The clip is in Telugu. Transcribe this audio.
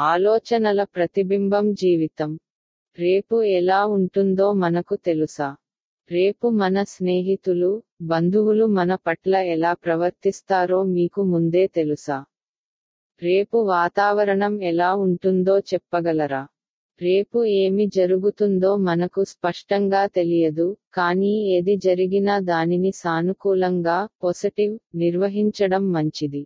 ఆలోచనల ప్రతిబింబం జీవితం. రేపు ఎలా ఉంటుందో మనకు తెలుసా? రేపు మన స్నేహితులు బంధువులు మన పట్ల ఎలా ప్రవర్తిస్తారో మీకు ముందే తెలుసా? రేపు వాతావరణం ఎలా ఉంటుందో చెప్పగలరా? రేపు ఏమి జరుగుతుందో మనకు స్పష్టంగా తెలియదు కానీ ఏది జరిగినా దానిని సానుకూలంగా పాజిటివ్ నిర్వహించడం మంచిది.